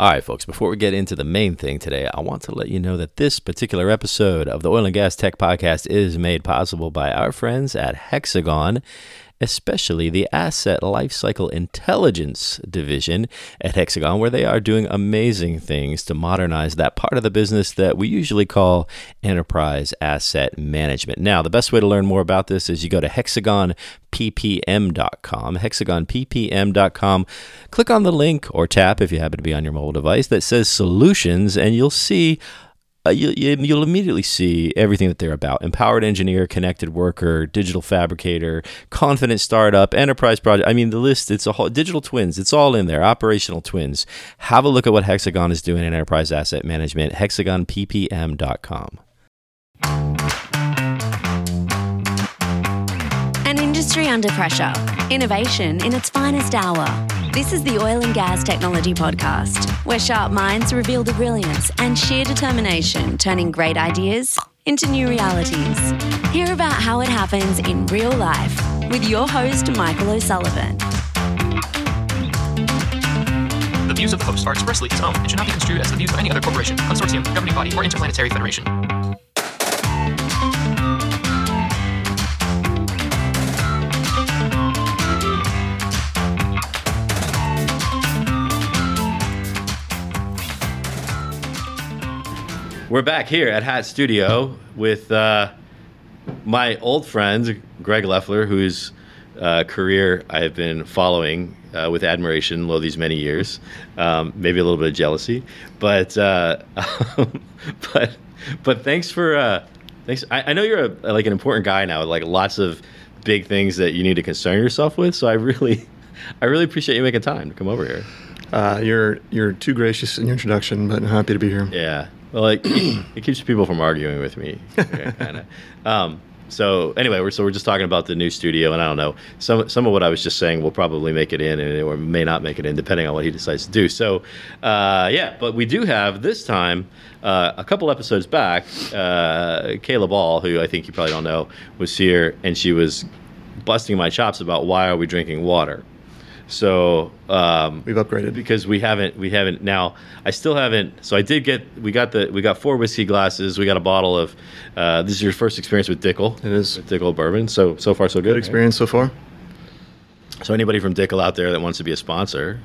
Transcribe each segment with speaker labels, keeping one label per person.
Speaker 1: All right, folks, before we get into the main thing today, I want to let you know that this particular episode of the Oil and Gas Tech Podcast is made possible by our friends at Hexagon especially the Asset Lifecycle Intelligence division at Hexagon, where they are doing amazing things to modernize that part of the business that we usually call enterprise asset management. Now, the best way to learn more about this is you go to hexagonppm.com, hexagonppm.com, click on the link or tap if you happen to be on your mobile device that says solutions, and you'll see uh, you, you, will immediately see everything that they're about empowered engineer, connected worker, digital fabricator, confident startup, enterprise project. I mean, the list, it's a whole digital twins, it's all in there, operational twins. Have a look at what Hexagon is doing in enterprise asset management, hexagonppm.com.
Speaker 2: An industry under pressure, innovation in its finest hour. This is the Oil and Gas Technology Podcast, where sharp minds reveal the brilliance and sheer determination turning great ideas into new realities. Hear about how it happens in real life with your host, Michael O'Sullivan.
Speaker 3: The views of the host are expressly its own and should not be construed as the views of any other corporation, consortium, governing body, or interplanetary federation.
Speaker 1: We're back here at Hat Studio with uh, my old friend Greg Leffler, whose uh, career I have been following uh, with admiration lo these many years, um, maybe a little bit of jealousy, but uh, but but thanks for uh, thanks. I, I know you're a, like an important guy now, with like lots of big things that you need to concern yourself with. So I really I really appreciate you making time to come over here.
Speaker 4: Uh, you're you're too gracious in your introduction, but happy to be here.
Speaker 1: Yeah. Well, like it keeps people from arguing with me, kind of. Um, so anyway, we're so we're just talking about the new studio, and I don't know some some of what I was just saying will probably make it in, and it, or may not make it in, depending on what he decides to do. So uh, yeah, but we do have this time uh, a couple episodes back, uh, Kayla Ball, who I think you probably don't know, was here, and she was busting my chops about why are we drinking water. So um,
Speaker 4: we've upgraded
Speaker 1: because we haven't we haven't now. I still haven't. So I did get we got the we got four whiskey glasses. We got a bottle of. Uh, this is your first experience with Dickel.
Speaker 4: It is
Speaker 1: Dickel bourbon. So so far so good.
Speaker 4: Good experience so far.
Speaker 1: So anybody from Dickel out there that wants to be a sponsor,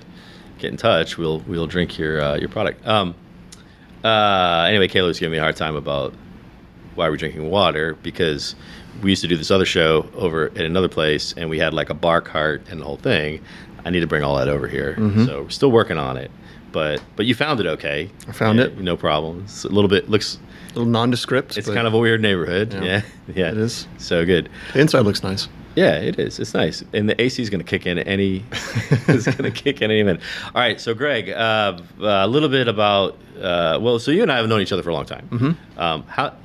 Speaker 1: get in touch. We'll we'll drink your uh, your product. Um, uh, anyway, Kayla was giving me a hard time about why we're drinking water because we used to do this other show over at another place and we had like a bar cart and the whole thing I need to bring all that over here. Mm-hmm. So we're still working on it. But but you found it okay.
Speaker 4: I found
Speaker 1: yeah,
Speaker 4: it.
Speaker 1: No problem. It's a little bit looks
Speaker 4: a little nondescript.
Speaker 1: It's kind of a weird neighborhood. Yeah. yeah. yeah.
Speaker 4: It is.
Speaker 1: So good.
Speaker 4: The inside looks nice.
Speaker 1: Yeah, it is. It's nice, and the AC is going to kick in any. it's going to kick in any minute. All right, so Greg, uh, a little bit about. Uh, well, so you and I have known each other for a long time.
Speaker 4: Mm-hmm.
Speaker 1: Um, how?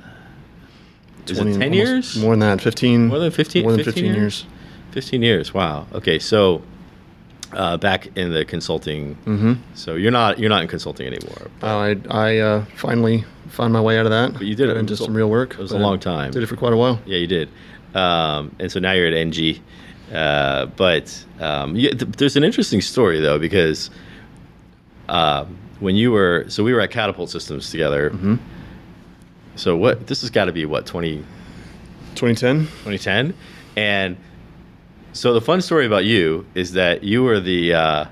Speaker 1: 20, is it ten years?
Speaker 4: More than that, fifteen.
Speaker 1: More than fifteen.
Speaker 4: More than fifteen, 15 years? years.
Speaker 1: Fifteen years. Wow. Okay, so uh, back in the consulting.
Speaker 4: Mm-hmm.
Speaker 1: So you're not you're not in consulting anymore.
Speaker 4: Uh, I I uh, finally found my way out of that.
Speaker 1: But you did
Speaker 4: it into some real work.
Speaker 1: It was a long time.
Speaker 4: Did it for quite a while.
Speaker 1: Yeah, you did. Um, and so now you're at Engie. Uh, but um, th- there's an interesting story though because um, when you were so we were at Catapult Systems together.
Speaker 4: Mm-hmm.
Speaker 1: So what this has got to be what 20
Speaker 4: 2010
Speaker 1: 2010 and so the fun story about you is that you were the, uh,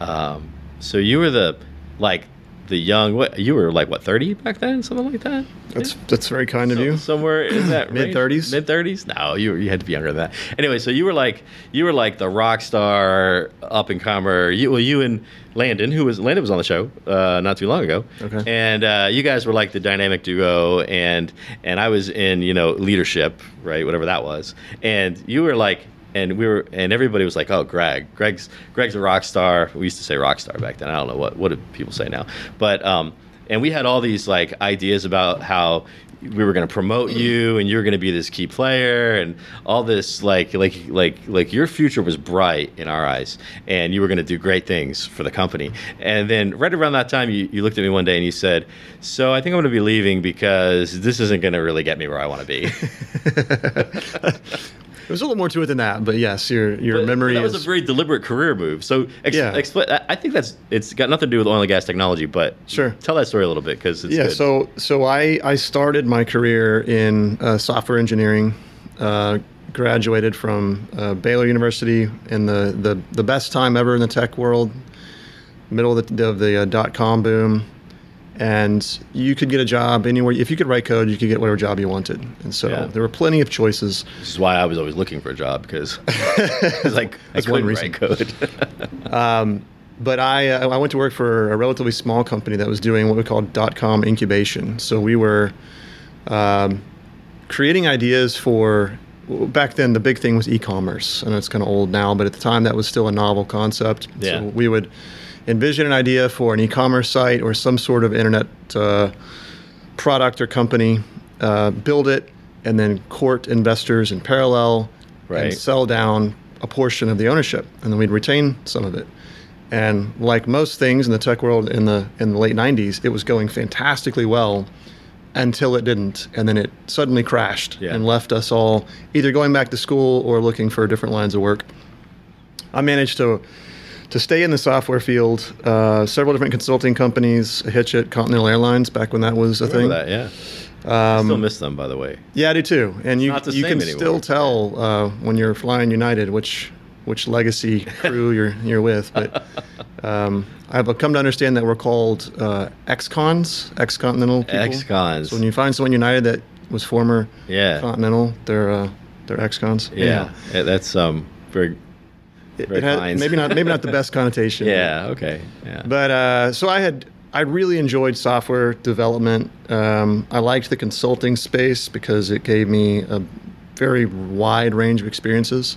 Speaker 1: um, so you were the, like, the young. What you were like? What thirty back then? Something like that.
Speaker 4: That's that's very kind of you.
Speaker 1: Somewhere in that
Speaker 4: mid thirties.
Speaker 1: Mid thirties? No, you you had to be younger than that. Anyway, so you were like you were like the rock star up and comer. You well, you and Landon, who was Landon was on the show uh, not too long ago.
Speaker 4: Okay.
Speaker 1: And uh, you guys were like the dynamic duo, and and I was in you know leadership, right? Whatever that was, and you were like and we were and everybody was like oh greg greg's greg's a rock star. We used to say rock star back then. I don't know what what do people say now? But um and we had all these like ideas about how we were going to promote you and you're going to be this key player and all this like like like like your future was bright in our eyes and you were going to do great things for the company. And then right around that time you, you looked at me one day and you said so i think i'm going to be leaving because this isn't going to really get me where i want to be
Speaker 4: There's a little more to it than that, but yes, your your
Speaker 1: But
Speaker 4: memory
Speaker 1: that
Speaker 4: is
Speaker 1: was a very deliberate career move. So, ex-
Speaker 4: Yeah.
Speaker 1: expl- I- I think that's it's got nothing to do with oil and gas technology, but
Speaker 4: Sure.
Speaker 1: tell that story a little bit because
Speaker 4: yeah.
Speaker 1: good.
Speaker 4: So so I I started my career in uh, software engineering. Uh, graduated from uh, Baylor University in the, the the best time ever in the tech world, middle of the, of the uh, dot com boom, and you could get a job anywhere. If you could write code, you could get whatever job you wanted. And so
Speaker 1: Yeah.
Speaker 4: there were plenty of choices.
Speaker 1: this is why I was always looking for a job because like I
Speaker 4: That's one
Speaker 1: couldn't write code.
Speaker 4: But I, uh, I went to work for a relatively small company that was doing what we called dot com incubation. So we were um, creating ideas for back then. The big thing was e-commerce. I know it's kind of old now, but at the time that was still a novel concept.
Speaker 1: Yeah.
Speaker 4: So we would envision an idea for an e-commerce site or some sort of internet uh, product or company, uh, build it, and then court investors in parallel
Speaker 1: Right.
Speaker 4: and sell down a portion of the ownership, and then we'd retain some of it. And like most things in the tech world in the in the late '90s, it was going fantastically well until it didn't, and then it suddenly crashed
Speaker 1: Yeah.
Speaker 4: and left us all either going back to school or looking for different lines of work. I managed to to stay in the software field, uh, several different consulting companies, Hitachi, Continental Airlines, back when that was a
Speaker 1: Remember
Speaker 4: thing.
Speaker 1: that? Yeah. I still miss them, by the way.
Speaker 4: Yeah, I do too. And you
Speaker 1: the
Speaker 4: you
Speaker 1: same
Speaker 4: can
Speaker 1: anymore.
Speaker 4: still tell uh, when you're flying United which which legacy crew you're you're with. But um, I've come to understand that we're called uh, ex-cons, ex-continental people.
Speaker 1: Ex-cons.
Speaker 4: So when you find someone United that was former
Speaker 1: Yeah.
Speaker 4: Continental, they're uh, they're ex-cons.
Speaker 1: Yeah. Yeah, That's um very.
Speaker 4: It, it had, maybe not maybe not the best connotation.
Speaker 1: Yeah. Okay. Yeah.
Speaker 4: But uh, so I had I really enjoyed software development. Um, I liked the consulting space because it gave me a very wide range of experiences.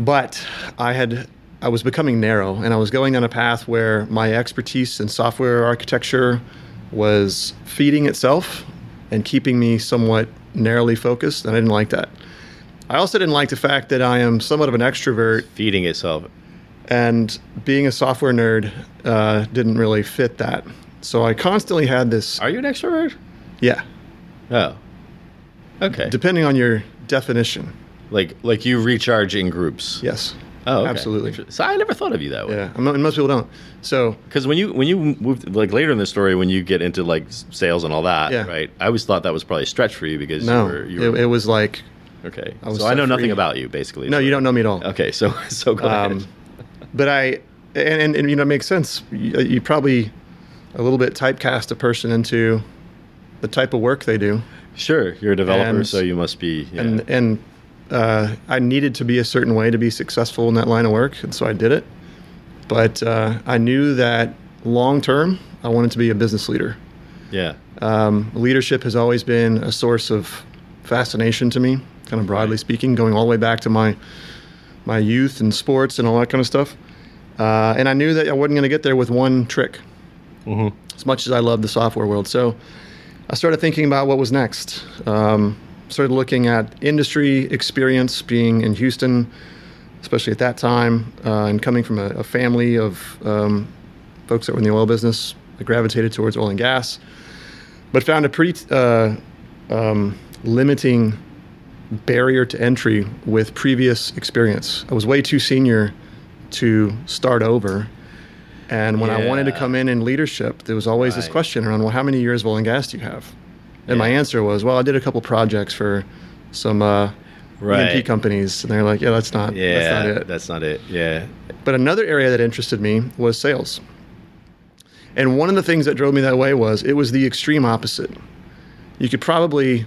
Speaker 4: But I had I was becoming narrow, and I was going down a path where my expertise in software architecture was feeding itself and keeping me somewhat narrowly focused, and I didn't like that. I also didn't like the fact that I am somewhat of an extrovert
Speaker 1: Feeding itself.
Speaker 4: and being a software nerd uh, didn't really fit that. So I constantly had this.
Speaker 1: Are you an extrovert?
Speaker 4: Yeah,
Speaker 1: Oh. Okay.
Speaker 4: depending on your definition.
Speaker 1: like like you recharge in groups.
Speaker 4: Yes.
Speaker 1: Oh, okay.
Speaker 4: absolutely.
Speaker 1: So I never thought of you that way.
Speaker 4: Yeah, and mo- and most people don't. So
Speaker 1: Because when you when you moved like later in the story when you get into like sales and all that,
Speaker 4: Yeah.
Speaker 1: right? I always thought that was probably a stretch for you because
Speaker 4: no,
Speaker 1: you were, you were
Speaker 4: it, it was like
Speaker 1: okay.
Speaker 4: I
Speaker 1: so I know nothing about you basically.
Speaker 4: no,
Speaker 1: so-
Speaker 4: you don't know me at all.
Speaker 1: Okay, so so go ahead.
Speaker 4: Um, but I and, and, and you know it makes sense. You, you probably a little bit typecast a person into the type of work they do.
Speaker 1: Sure, you're a developer,
Speaker 4: and-
Speaker 1: so you must be. Yeah.
Speaker 4: and and uh, I needed to be a certain way to be successful in that line of work, and so I did it. But uh, I knew that long term, I wanted to be a business leader.
Speaker 1: yeah.
Speaker 4: Um, leadership has always been a source of fascination to me, kind of broadly speaking, going all the way back to my my youth and sports and all that kind of stuff. Uh, and I knew that I wasn't going to get there with one trick,
Speaker 1: Mhm.
Speaker 4: as much as I love the software world. So I started thinking about what was next. Um, started looking at industry experience, being in Houston, especially at that time, uh, and coming from a, a family of um, folks that were in the oil business. I gravitated towards oil and gas, but found a pretty uh, um, limiting barrier to entry with previous experience. I was way too senior to start over. And when I wanted to come in in leadership, there was always this question around, well, how many years of oil and gas do you have? And my answer was, well, I did a couple projects for some uh,
Speaker 1: Right.
Speaker 4: E&P companies, and they're like, yeah, that's not,
Speaker 1: Yeah,
Speaker 4: that's not it.
Speaker 1: That's not it. Yeah.
Speaker 4: But another area that interested me was sales. And one of the things that drove me that way was it was the extreme opposite. You could probably,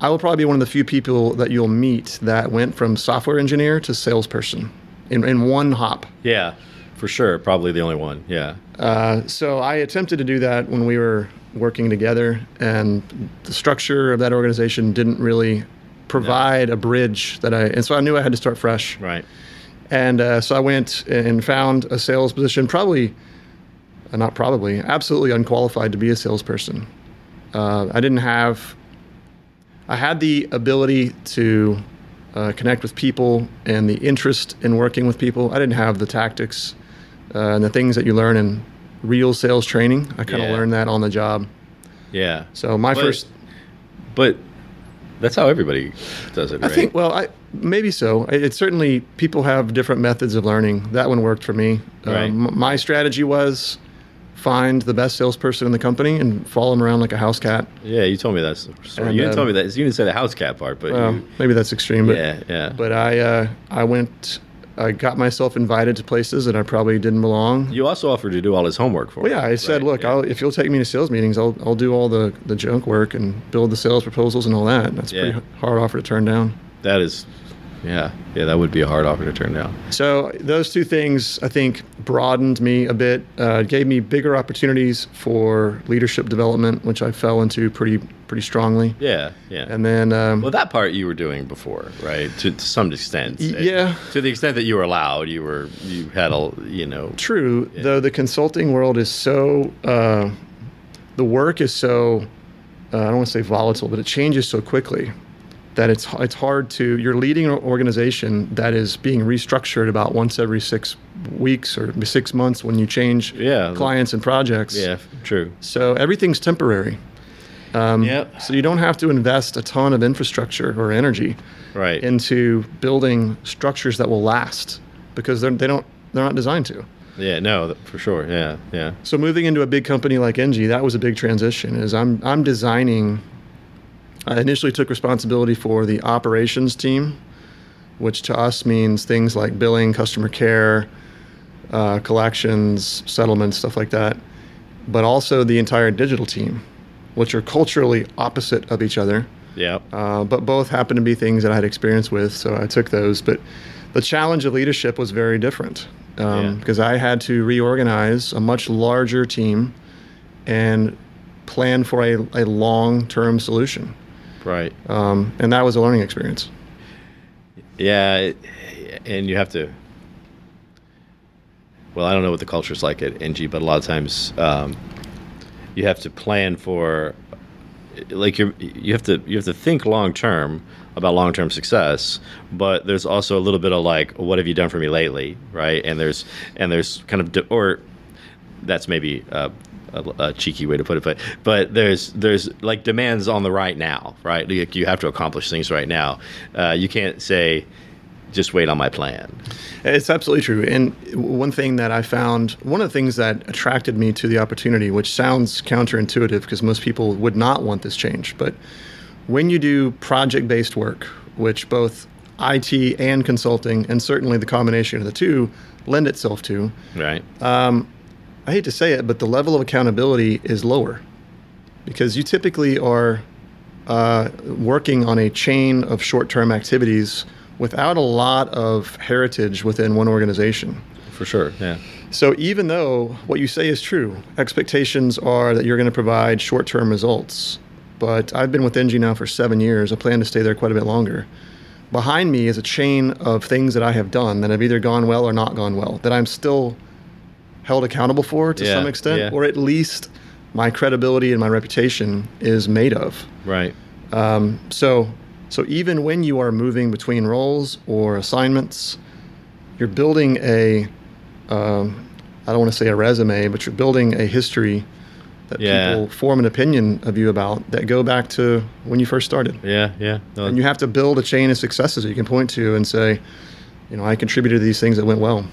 Speaker 4: I will probably be one of the few people that you'll meet that went from software engineer to salesperson in, in one hop.
Speaker 1: Yeah. For sure. Probably the only one. Yeah.
Speaker 4: Uh, so I attempted to do that when we were working together, and the structure of that organization didn't really provide a bridge that I, and so I knew I had to start fresh.
Speaker 1: Right.
Speaker 4: And uh, so I went and found a sales position, probably, uh, not probably, absolutely unqualified to be a salesperson. Uh, I didn't have, I had the ability to uh, connect with people and the interest in working with people. I didn't have the tactics uh, and the things that you learn in real sales training. I kind of
Speaker 1: Yeah.
Speaker 4: learned that on the job.
Speaker 1: Yeah.
Speaker 4: So my
Speaker 1: But-
Speaker 4: first,
Speaker 1: But That's how everybody does it,
Speaker 4: I think, well, I, maybe so. It, it's certainly people have different methods of learning. That one worked for me.
Speaker 1: Right.
Speaker 4: Um, my strategy was find the best salesperson in the company and follow them around like a house cat.
Speaker 1: yeah, you told me that story.
Speaker 4: And,
Speaker 1: you didn't tell
Speaker 4: um,
Speaker 1: me that. You didn't say the house cat part, but
Speaker 4: Well,
Speaker 1: you,
Speaker 4: maybe that's extreme, but
Speaker 1: yeah, yeah.
Speaker 4: but I uh, I went I got myself invited to places that I probably didn't belong.
Speaker 1: you also offered to do all his homework for
Speaker 4: Well,
Speaker 1: him.
Speaker 4: yeah, I said, look,
Speaker 1: Yeah.
Speaker 4: I'll, if you'll take me to sales meetings, I'll I'll do all the the junk work and build the sales proposals and all that. That's a pretty hard offer to turn down.
Speaker 1: that is, yeah, yeah, that would be a hard offer to turn down.
Speaker 4: So those two things, I think, broadened me a bit, uh, gave me bigger opportunities for leadership development, which I fell into pretty pretty strongly.
Speaker 1: Yeah, yeah.
Speaker 4: And then, um,
Speaker 1: well, that part you were doing before, right? To, to some extent.
Speaker 4: Yeah.
Speaker 1: To the extent that you were allowed, you were you had a you know.
Speaker 4: true, though the consulting world is so, uh, the work is so, uh, I don't want to say volatile, but it changes so quickly that it's it's hard to. You're leading an organization that is being restructured about once every six weeks or six months when you change
Speaker 1: Yeah.
Speaker 4: clients and projects.
Speaker 1: Yeah, true.
Speaker 4: So everything's temporary. Um,
Speaker 1: Yep.
Speaker 4: So you don't have to invest a ton of infrastructure or energy
Speaker 1: Right.
Speaker 4: into building structures that will last because they're, they don't they're not designed to.
Speaker 1: yeah, no, for sure. Yeah, yeah.
Speaker 4: So moving into a big company like Engie, that was a big transition. Is I'm I'm designing. I initially took responsibility for the operations team, which to us means things like billing, customer care, uh, collections, settlements, stuff like that. But also the entire digital team, which are culturally opposite of each other.
Speaker 1: Yeah.
Speaker 4: Uh, but both happen to be things that I had experience with, so I took those. But the challenge of leadership was very different um,
Speaker 1: Yeah.
Speaker 4: because I had to reorganize a much larger team and plan for a, a long term solution.
Speaker 1: Right.
Speaker 4: Um, and that was a learning experience.
Speaker 1: Yeah, it- and you have to. Well, I don't know what the culture's like at Engie, but a lot of times um, you have to plan for, like you you have to you have to think long term about long term success, but there's also a little bit of like, what have you done for me lately, right? And there's and there's kind of de- or that's maybe a, a, a cheeky way to put it, but but there's there's like demands on the right now, right? Like you have to accomplish things right now. Uh, you can't say, just wait on my plan.
Speaker 4: It's absolutely true. And one thing that I found, one of the things that attracted me to the opportunity, which sounds counterintuitive because most people would not want this change, but when you do project based work, which both IT and consulting, and certainly the combination of the two, lend itself to,
Speaker 1: Right.
Speaker 4: I hate to say it, but the level of accountability is lower because you typically are uh, working on a chain of short term activities without a lot of heritage within one organization.
Speaker 1: For sure. Yeah.
Speaker 4: So even though what you say is true, expectations are that you're going to provide short-term results. But I've been with Engie now for seven years. I plan to stay there quite a bit longer. Behind me is a chain of things that I have done that have either gone well or not gone well that I'm still held accountable for to
Speaker 1: Yeah,
Speaker 4: some extent,
Speaker 1: yeah.
Speaker 4: or at least my credibility and my reputation is made of.
Speaker 1: Right.
Speaker 4: So, so even when you are moving between roles or assignments, you're building a, um, I don't want to say a resume, but you're building a history that
Speaker 1: Yeah.
Speaker 4: people form an opinion of you about that go back to when you first started.
Speaker 1: Yeah. Yeah. No,
Speaker 4: And you have to build a chain of successes that you can point to and say, you know, I contributed to these things that went well.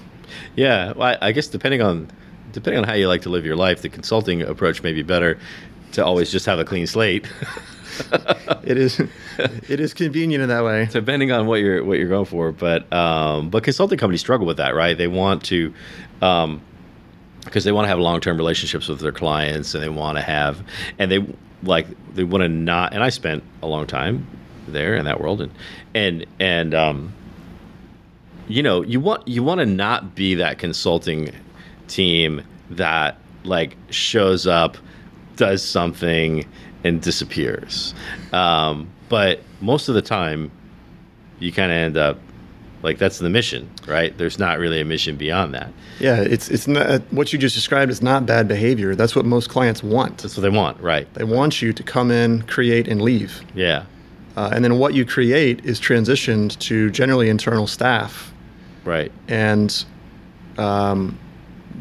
Speaker 1: Yeah, well, I I guess depending on depending on how you like to live your life, the consulting approach may be better to always just have a clean slate.
Speaker 4: It is, it is convenient in that way.
Speaker 1: depending on what you're what you're going for, but um, but consulting companies struggle with that, right? They want to. Um, because they want to have long-term relationships with their clients and they want to have and they like they want to not and i spent a long time there in that world and and and um you know you want you want to not be that consulting team that like shows up does something and disappears um but most of the time you kind of end up like that's the mission right there's not really a mission beyond that
Speaker 4: Yeah, it's it's not what you just described is not bad behavior. That's what most clients want.
Speaker 1: that's what they want right
Speaker 4: They want you to come in, create, and leave.
Speaker 1: yeah
Speaker 4: Uh, and then what you create is transitioned to generally internal staff,
Speaker 1: right
Speaker 4: and um,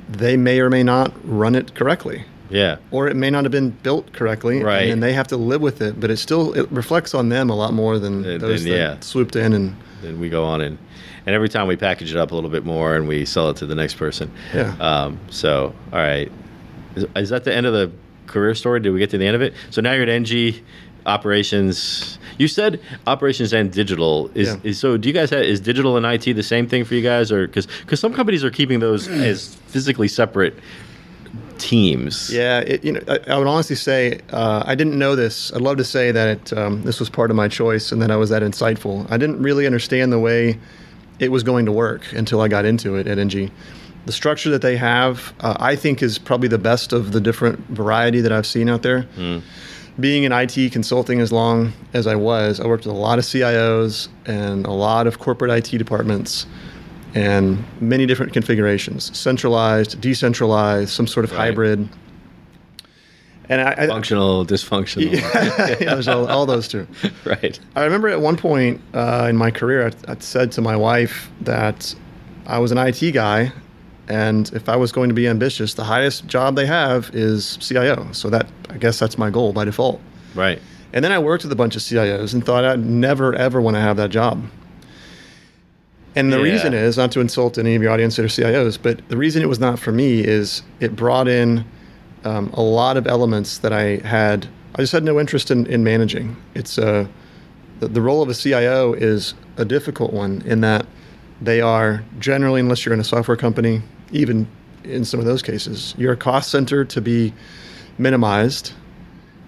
Speaker 4: they may or may not run it correctly.
Speaker 1: Yeah.
Speaker 4: or it may not have been built correctly,
Speaker 1: Right.
Speaker 4: And then they have to live with it, but it still it reflects on them a lot more than
Speaker 1: Uh,
Speaker 4: those
Speaker 1: then,
Speaker 4: that
Speaker 1: yeah.
Speaker 4: swooped in and
Speaker 1: then we go on and and every time we package it up a little bit more and we sell it to the next person.
Speaker 4: Yeah.
Speaker 1: Um, so all right, is, is that the end of the career story? Did we get to the end of it? So now you're at Engie operations. You said operations and digital is,
Speaker 4: Yeah.
Speaker 1: is so. Do you guys have is digital and IT the same thing for you guys, or because because some companies are keeping those as physically separate teams?
Speaker 4: Yeah, it, you know, I, I would honestly say uh, I didn't know this. I'd love to say that it, um, this was part of my choice and that I was that insightful. I didn't really understand the way it was going to work until I got into it at Engie. The structure that they have, uh, I think, is probably the best of the different variety that I've seen out there. Being in IT consulting as long as I was, I worked with a lot of CIOs and a lot of corporate IT departments and many different configurations centralized, decentralized, some sort of
Speaker 1: Right.
Speaker 4: hybrid. And I, I
Speaker 1: Functional, dysfunctional.
Speaker 4: yeah, there's all, all those two.
Speaker 1: right.
Speaker 4: I remember at one point uh, in my career, I, I said to my wife that I was an IT guy, and if I was going to be ambitious, the highest job they have is CIO. So that I guess that's my goal by default.
Speaker 1: Right.
Speaker 4: And then I worked with a bunch of CIOs and thought I'd never ever want to have that job. And the
Speaker 1: Yeah.
Speaker 4: reason is not to insult any of your audience that are CIOs, but the reason it was not for me is it brought in um, a lot of elements that I had. I just had no interest in, in managing. It's uh, the, the role of a CIO is a difficult one in that they are generally, unless you're in a software company, even in some of those cases, you're a cost center to be minimized.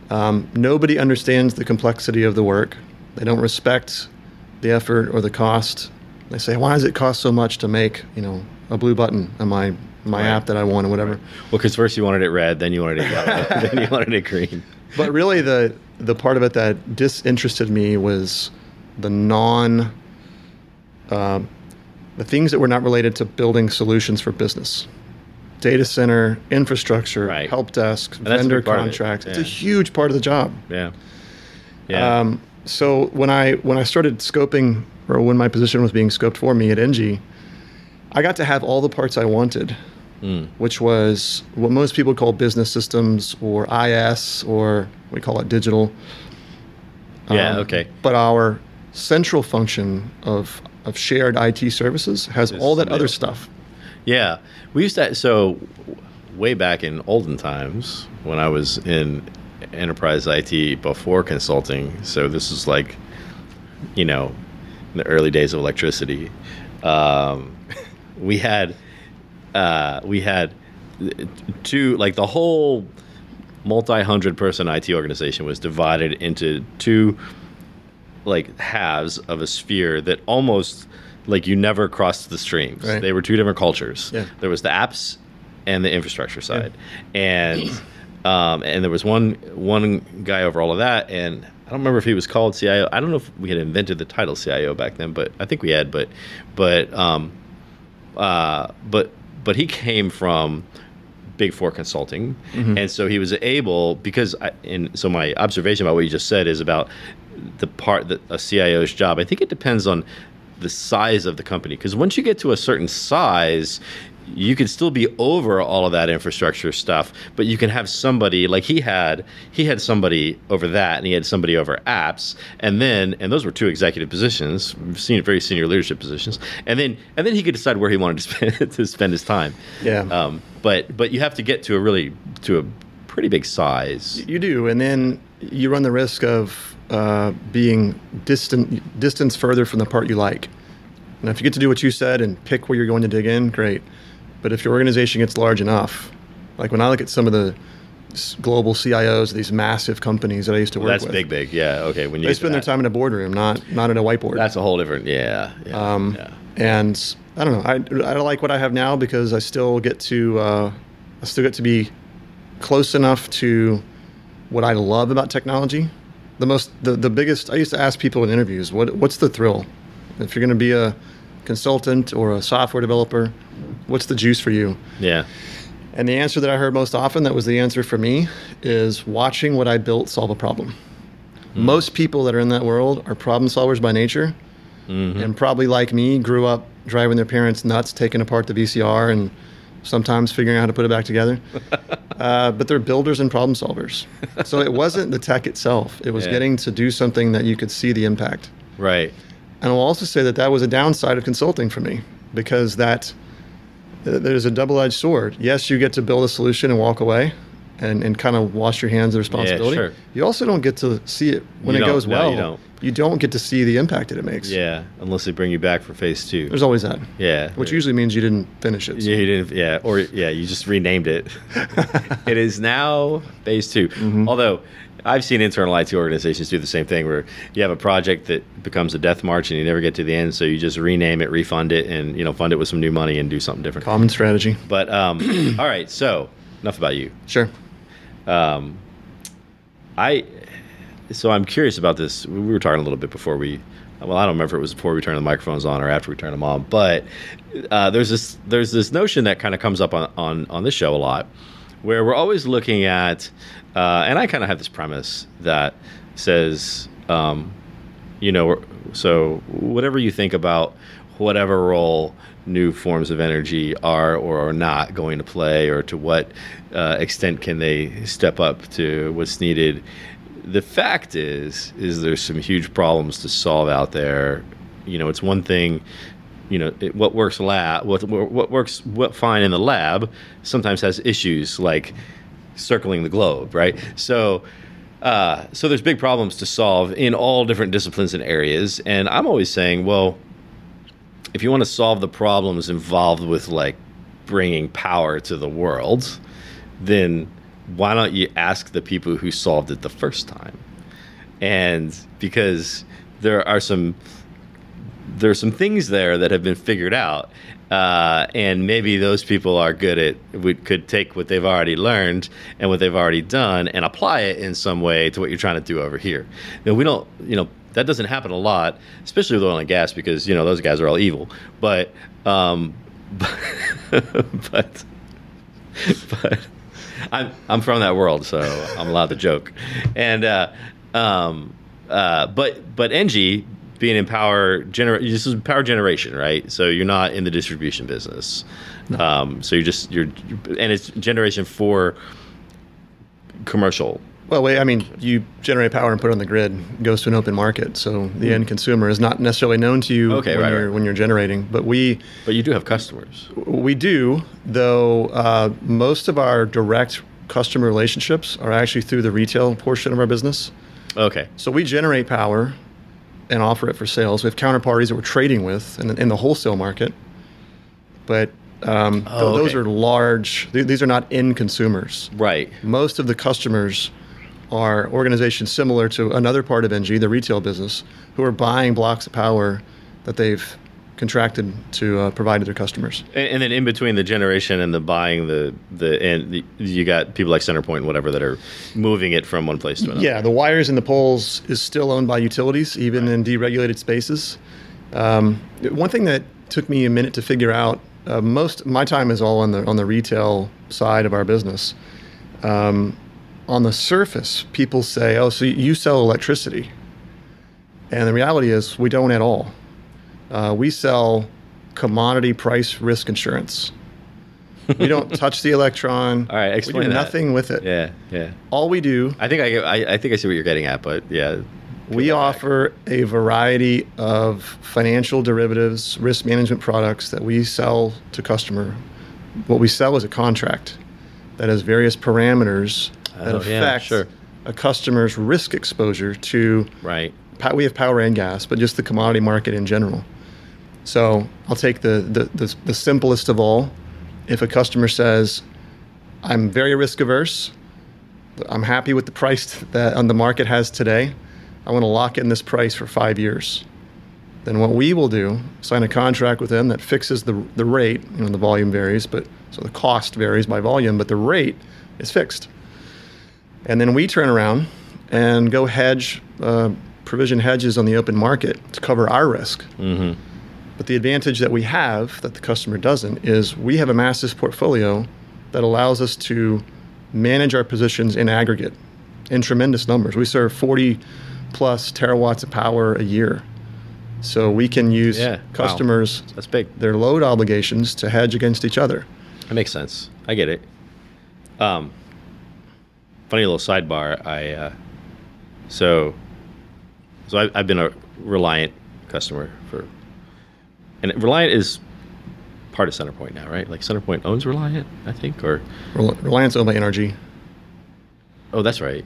Speaker 4: Um, nobody understands the complexity of the work. They don't respect the effort or the cost. They say, "Why does it cost so much to make you know a blue button on my my
Speaker 1: Right.
Speaker 4: app that I want or whatever?"
Speaker 1: Well, because first you wanted it red, then you wanted it yellow, then you wanted it green.
Speaker 4: But really, the the part of it that disinterested me was the non, um, the things that were not related to building solutions for business, data center, infrastructure,
Speaker 1: Right.
Speaker 4: help desk,
Speaker 1: that's a
Speaker 4: vendor
Speaker 1: of it,
Speaker 4: contracts. It's a huge part of the job.
Speaker 1: Yeah. Yeah.
Speaker 4: Um, so when I when I started scoping, or when my position was being scoped for me at Engie, I got to have all the parts I wanted,
Speaker 1: Hmm.
Speaker 4: which was what most people call business systems or IS or we call it digital.
Speaker 1: yeah.
Speaker 4: Um,
Speaker 1: okay.
Speaker 4: But our central function of of shared IT services has all that other stuff.
Speaker 1: Yeah, we used to. So, way back in olden times, when I was in enterprise IT before consulting, so this is like, you know, in the early days of electricity, um, we had, uh, we had two like the whole multi-hundred person IT organization was divided into two like halves of a sphere that almost like you never crossed the streams.
Speaker 4: Right.
Speaker 1: They were two different cultures.
Speaker 4: Yeah.
Speaker 1: There was the apps and the infrastructure side, and um, and there was one one guy over all of that, and I don't remember if he was called CIO. I don't know if we had invented the title CIO back then, but I think we had. But but um, uh, but but he came from Big Four Consulting, and so he was able because I, and so my observation about what you just said is about the part that a CIO's job. I think it depends on the size of the company because once you get to a certain size. You can still be over all of that infrastructure stuff, but you can have somebody like he had. He had somebody over that, and he had somebody over apps, and then and those were two executive positions, senior, very senior leadership positions, and then and then he could decide where he wanted to spend to spend his time.
Speaker 4: Yeah.
Speaker 1: Um, but but you have to get to a really to a pretty big size.
Speaker 4: You do, and then you run the risk of uh, being distant, distance further from the part you like. Now, if you get to do what you said and pick where you're going to dig in, great. But if your organization gets large enough, like when I look at some of the global CIOs of these massive companies that I used to
Speaker 1: Well,
Speaker 4: work
Speaker 1: that's
Speaker 4: with,
Speaker 1: big, big. Yeah. Okay. When you
Speaker 4: they spend their time in a boardroom, not not in a whiteboard.
Speaker 1: That's a whole different. Yeah. Yeah.
Speaker 4: Um,
Speaker 1: yeah.
Speaker 4: And I don't know. I, I like what I have now because I still get to uh, I still get to be close enough to what I love about technology. The most the, the biggest I used to ask people in interviews, what what's the thrill? If you're going to be a consultant or a software developer, what's the juice for you?
Speaker 1: Yeah.
Speaker 4: And the answer that I heard most often, that was the answer for me, is watching what I built solve a problem. Hmm. Most people that are in that world are problem solvers by nature, mm-hmm. and probably like me, grew up driving their parents nuts, taking apart the VCR and sometimes figuring out how to put it back together. uh, but they're builders and problem solvers. So it wasn't the tech itself; it was
Speaker 1: Yeah.
Speaker 4: getting to do something that you could see the impact.
Speaker 1: Right.
Speaker 4: And I'll also say that that was a downside of consulting for me because that there's a double-edged sword. Yes, you get to build a solution and walk away and, and kind of wash your hands of responsibility.
Speaker 1: Yeah, sure.
Speaker 4: You also don't get to see it when
Speaker 1: You
Speaker 4: it goes
Speaker 1: No,
Speaker 4: well.
Speaker 1: you don't.
Speaker 4: You don't get to see the impact that it makes.
Speaker 1: Yeah. Unless they bring you back for phase two.
Speaker 4: There's always that.
Speaker 1: yeah.
Speaker 4: Which usually means you didn't finish it. so-
Speaker 1: Yeah, you didn't. Yeah, or yeah, you just renamed it. it is now phase 2
Speaker 4: Mm-hmm.
Speaker 1: Although I've seen internal IT organizations do the same thing, where you have a project that becomes a death march and you never get to the end, so you just rename it, refund it, and you know fund it with some new money and do something different.
Speaker 4: Common strategy.
Speaker 1: But um, all right, so enough about you.
Speaker 4: Sure.
Speaker 1: Um, I so I'm curious about this. We were talking a little bit before we. Well, I don't remember if it was before we turned the microphones on or after we turned them on, but uh, there's this there's this notion that kind of comes up on, on on this show a lot, where we're always looking at, uh, and I kind of have this premise that says, um, you know, so whatever you think about whatever role new forms of energy are or are not going to play, or to what uh, extent can they step up to what's needed. The fact is, is there's some huge problems to solve out there. You know, it's one thing. You know, it, what works lab, what what works what fine in the lab, sometimes has issues like circling the globe, right? So, uh, so there's big problems to solve in all different disciplines and areas. And I'm always saying, well, if you want to solve the problems involved with like bringing power to the world, then why don't you ask the people who solved it the first time? And because there are some there are some things there that have been figured out, uh, and maybe those people are good at we could take what they've already learned and what they've already done and apply it in some way to what you're trying to do over here. Now we don't, you know, that doesn't happen a lot, especially with oil and gas because you know those guys are all evil. But um, but but I'm I'm from that world, so I'm allowed to joke. And uh, um, uh, but but Engie being in power gener this is power generation, right? So you're not in the distribution business. Um, so you're just you're and it's generation for commercial.
Speaker 4: Well, wait, I mean, you generate power and put it on the grid, it goes to an open market. So the end consumer is not necessarily known to you.
Speaker 1: Okay,
Speaker 4: when,
Speaker 1: right,
Speaker 4: you're,
Speaker 1: right.
Speaker 4: when you're generating. But we
Speaker 1: But you do have customers.
Speaker 4: we do, though uh, most of our direct customer relationships are actually through the retail portion of our business.
Speaker 1: Okay.
Speaker 4: So we generate power and offer it for sales. We have counterparties that we're trading with in the, in the wholesale market, but um, th-
Speaker 1: Oh,
Speaker 4: those
Speaker 1: okay.
Speaker 4: are large. th- these are not end consumers.
Speaker 1: Right.
Speaker 4: Most of the customers are organizations similar to another part of Engie, the retail business, who are buying blocks of power that they've contracted to uh, provide to their customers.
Speaker 1: And, and then in between the generation and the buying, the the and the, you got people like CenterPoint and whatever that are moving it from one place to another.
Speaker 4: Yeah, the wires and the poles is still owned by utilities, even in deregulated spaces. Um, one thing that took me a minute to figure out, uh, most my time is all on the on the retail side of our business. Um, on the surface, people say, "Oh, so you sell electricity," and the reality is we don't at all. Uh, we sell commodity price risk insurance. We don't touch the electron.
Speaker 1: All right, explain we
Speaker 4: do
Speaker 1: that.
Speaker 4: nothing with it.
Speaker 1: Yeah. Yeah.
Speaker 4: All we do
Speaker 1: I think I, I I think I see what you're getting at, but yeah.
Speaker 4: We offer a variety of financial derivatives, risk management products that we sell to customer. What we sell is a contract that has various parameters that
Speaker 1: Oh, yeah, sure.
Speaker 4: a customer's risk exposure to.
Speaker 1: Right.
Speaker 4: We have power and gas, but just the commodity market in general. So I'll take the the, the, the simplest of all. If a customer says, "I'm very risk averse," I'm happy with the price that on the market has today. I want to lock in this price for five years. Then what we will do, sign a contract with them that fixes the, the rate. You know, the volume varies, but so the cost varies by volume, but the rate is fixed. And then we turn around and go hedge, uh, provision hedges on the open market to cover our risk. But the advantage that we have that the customer doesn't is we have a massive portfolio that allows us to manage our positions in aggregate in tremendous numbers. We serve 40 plus terawatts of power a year. So we can use
Speaker 1: Yeah, wow.
Speaker 4: customers
Speaker 1: That's big.
Speaker 4: their load obligations to hedge against each other.
Speaker 1: That makes sense. I get it. Um, funny little sidebar. I uh, so so I, I've been a Reliant customer for, and Reliant is part of CenterPoint now, right? Like CenterPoint owns Reliant, I think, or
Speaker 4: Rel- Reliant's owned by NRG.
Speaker 1: oh, that's right.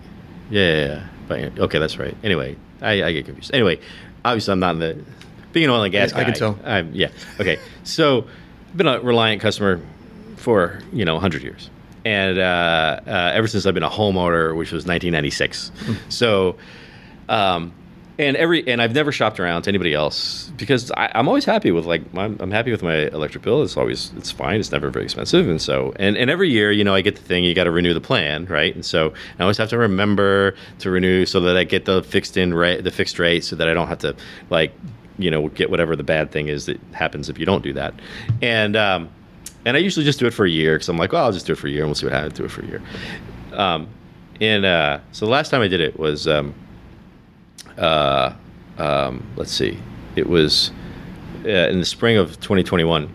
Speaker 1: Yeah, yeah, yeah. But, okay, that's right. Anyway, I, I get confused. Anyway, obviously I'm not in the being an oil and gas
Speaker 4: I- I can tell.
Speaker 1: I'm, yeah. Okay. So I've been a Reliant customer for you know 100 years, and uh, uh, ever since I've been a homeowner, which was 1996. so. Um, and every and I've never shopped around to anybody else because I, I'm always happy with like I'm, I'm happy with my electric bill. It's always it's fine. It's never very expensive, and so and, and every year you know I get the thing you got to renew the plan, right? And so I always have to remember to renew so that I get the fixed in rate, the fixed rate, so that I don't have to like you know get whatever the bad thing is that happens if you don't do that. And um, and I usually just do it for a year because I'm like, well, I'll just do it for a year and we'll see what happens. Do it for a year. Um, and uh, so the last time I did it was. Um, uh, um, let's see, it was uh, in the spring of 2021,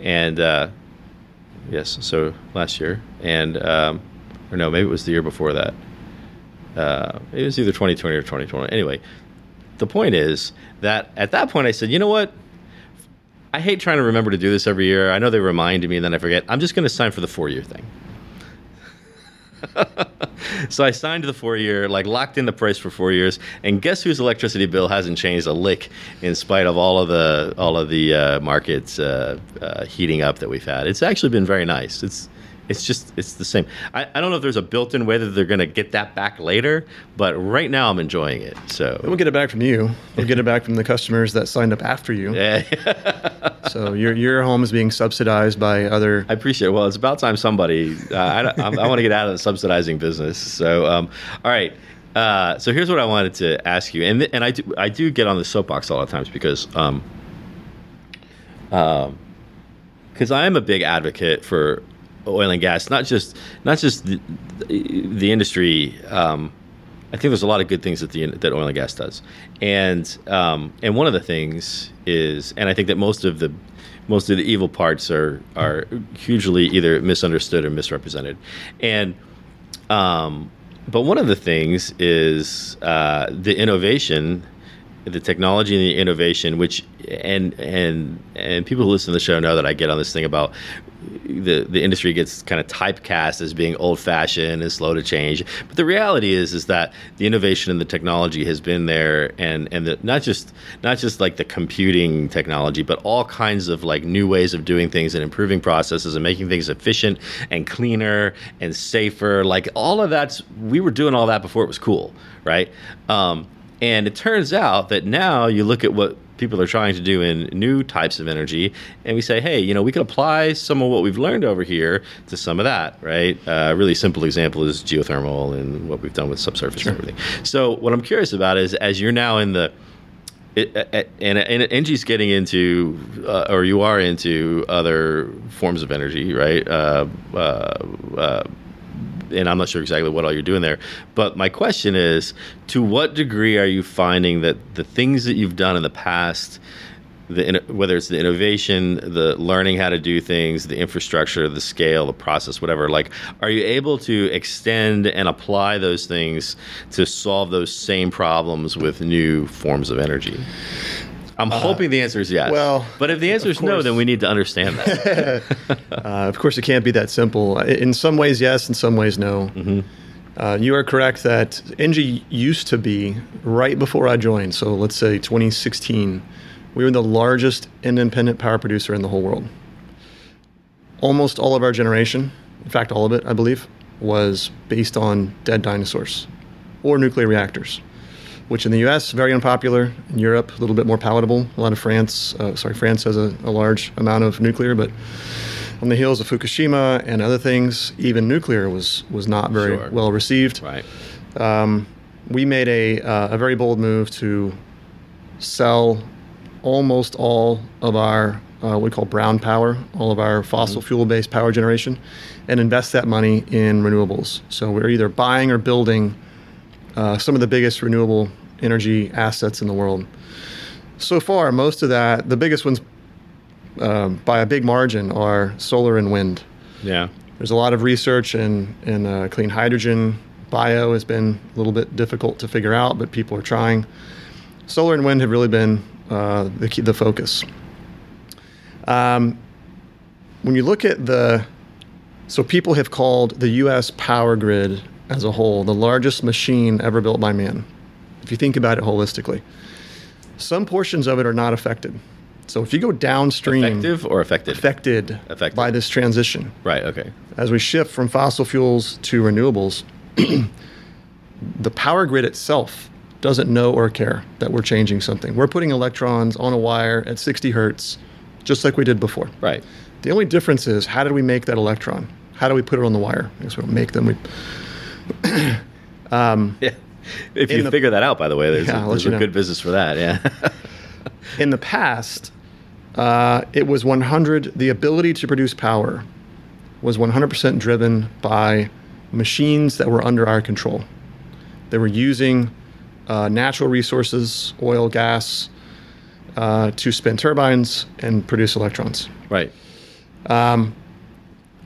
Speaker 1: and uh, yes, so last year, and um, or no, maybe it was the year before that. Uh, it was either 2020 or 2021. Anyway, the point is that at that point I said, you know what? I hate trying to remember to do this every year. I know they remind me and then I forget. I'm just going to sign for the four year thing. so I signed the four year, like locked in the price for four years, and guess whose electricity bill hasn't changed a lick in spite of all of the all of the uh, markets uh, uh, heating up that we've had. It's actually been very nice. It's it's just it's the same. I, I don't know if there's a built-in way that they're going to get that back later, but right now I'm enjoying it. So
Speaker 4: We'll get it back from you. We'll get it back from the customers that signed up after you.
Speaker 1: yeah,
Speaker 4: So your your home is being subsidized by other.
Speaker 1: I appreciate. it. Well, it's about time somebody. Uh, I, I, I want to get out of the subsidizing business. So, um, all right. Uh, so here's what I wanted to ask you, and th- and I do I do get on the soapbox a lot of times because um, um, because I am a big advocate for oil and gas, not just not just the, the industry. Um, I think there's a lot of good things that the that oil and gas does, and um, and one of the things is, and I think that most of the most of the evil parts are are hugely either misunderstood or misrepresented, and um, but one of the things is uh, the innovation, the technology and the innovation, which and and and people who listen to the show know that I get on this thing about the the industry gets kind of typecast as being old fashioned and slow to change. But the reality is is that the innovation and the technology has been there, and and the, not just not just like the computing technology, but all kinds of like new ways of doing things and improving processes and making things efficient and cleaner and safer. Like all of that's we were doing all that before it was cool, right? Um, and it turns out that now you look at what people are trying to do in new types of energy, and we say, hey, you know, we could apply some of what we've learned over here to some of that, right? Uh, a really simple example is geothermal and what we've done with subsurface and everything. So, what I'm curious about is as you're now in the it, uh, and, and Engie's getting into, uh, or you are into other forms of energy, right? And I'm not sure exactly what all you're doing there. But my question is, to what degree are you finding that the things that you've done in the past, the whether it's the innovation, the learning how to do things, the infrastructure, the scale, the process, whatever, like, are you able to extend and apply those things to solve those same problems with new forms of energy? I'm hoping the answer is yes.
Speaker 4: well,
Speaker 1: but if the answer is no, then we need to understand that.
Speaker 4: Uh, of course, it can't be that simple. In some ways, yes. In some ways, no. Uh, you are correct that Engie used to be right before I joined. So let's say 2016, we were the largest independent power producer in the whole world. Almost all of our generation, in fact, all of it, I believe, was based on dead dinosaurs or nuclear reactors, which in the U.S. very unpopular. In Europe, a little bit more palatable. A lot of France, uh, sorry, France has a, a large amount of nuclear, but on the heels of Fukushima and other things, even nuclear was was not very
Speaker 1: Sure.
Speaker 4: well received.
Speaker 1: right.
Speaker 4: We made a uh, a very bold move to sell almost all of our uh, what we call brown power, all of our fossil fuel based power generation, and invest that money in renewables. So we're either buying or building uh, some of the biggest renewable energy assets in the world. So far, most of that, the biggest ones um, by a big margin are solar and wind.
Speaker 1: Yeah.
Speaker 4: There's a lot of research in, in uh, clean hydrogen. Bio has been a little bit difficult to figure out, but people are trying. Solar and wind have really been uh, the, key, the focus. Um, when you look at the, so people have called the U.S. power grid as a whole the largest machine ever built by man. If you think about it holistically, some portions of it are not affected. So if you go downstream,
Speaker 1: Effective or affected?
Speaker 4: affected
Speaker 1: Affected.
Speaker 4: by this transition,
Speaker 1: Right. Okay.
Speaker 4: as we shift from fossil fuels to renewables, the power grid itself doesn't know or care that we're changing something. We're putting electrons on a wire at 60 hertz, just like we did before.
Speaker 1: Right.
Speaker 4: The only difference is how did we make that electron? How do we put it on the wire? I guess we don't make them. We, um,
Speaker 1: Yeah. If
Speaker 4: In
Speaker 1: you
Speaker 4: the-
Speaker 1: figure that out, by the way, there's,
Speaker 4: Yeah,
Speaker 1: a, there's a
Speaker 4: know.
Speaker 1: good business for that. Yeah.
Speaker 4: in the past, uh, it was 100. The ability to produce power was 100% driven by machines that were under our control. They were using uh, natural resources, oil, gas, uh, to spin turbines and produce electrons.
Speaker 1: right.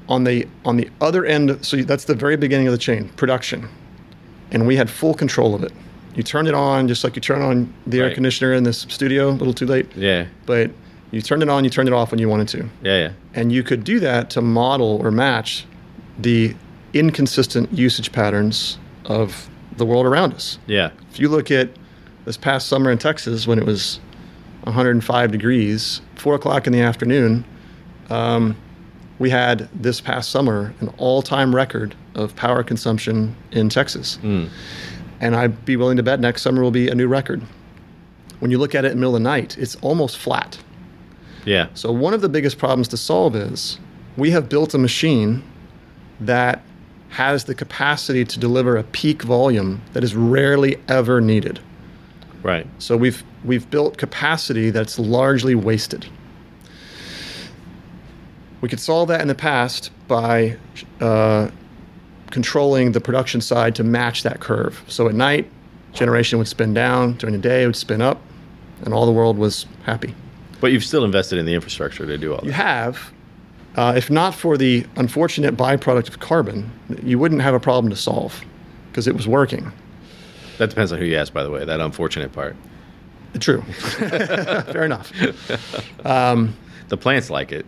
Speaker 4: On the on the other end, so that's the very beginning of the chain, production, and we had full control of it. You turn it on just like you turn on the air conditioner in this studio. A little too late,
Speaker 1: Yeah.
Speaker 4: but you turned it on, you turned it off when you wanted to.
Speaker 1: Yeah. Yeah.
Speaker 4: And you could do that to model or match the inconsistent usage patterns of the world around us.
Speaker 1: Yeah.
Speaker 4: If you look at this past summer in Texas when it was 105 degrees, four o'clock in the afternoon, um, we had this past summer an all time record of power consumption in Texas. And I'd be willing to bet next summer will be a new record. When you look at it in the middle of the night, it's almost flat.
Speaker 1: Yeah.
Speaker 4: So one of the biggest problems to solve is we have built a machine that has the capacity to deliver a peak volume that is rarely ever needed.
Speaker 1: Right.
Speaker 4: So we've we've built capacity that's largely wasted. We could solve that in the past by uh, controlling the production side to match that curve. So at night, generation would spin down. During the day, it would spin up, and all the world was happy.
Speaker 1: But you've still invested in the infrastructure to do all that.
Speaker 4: You have, uh, if not for the unfortunate byproduct of carbon, you wouldn't have a problem to solve because it was working.
Speaker 1: That depends on who you ask, by the way. That unfortunate part.
Speaker 4: True. Fair enough.
Speaker 1: The plants like it.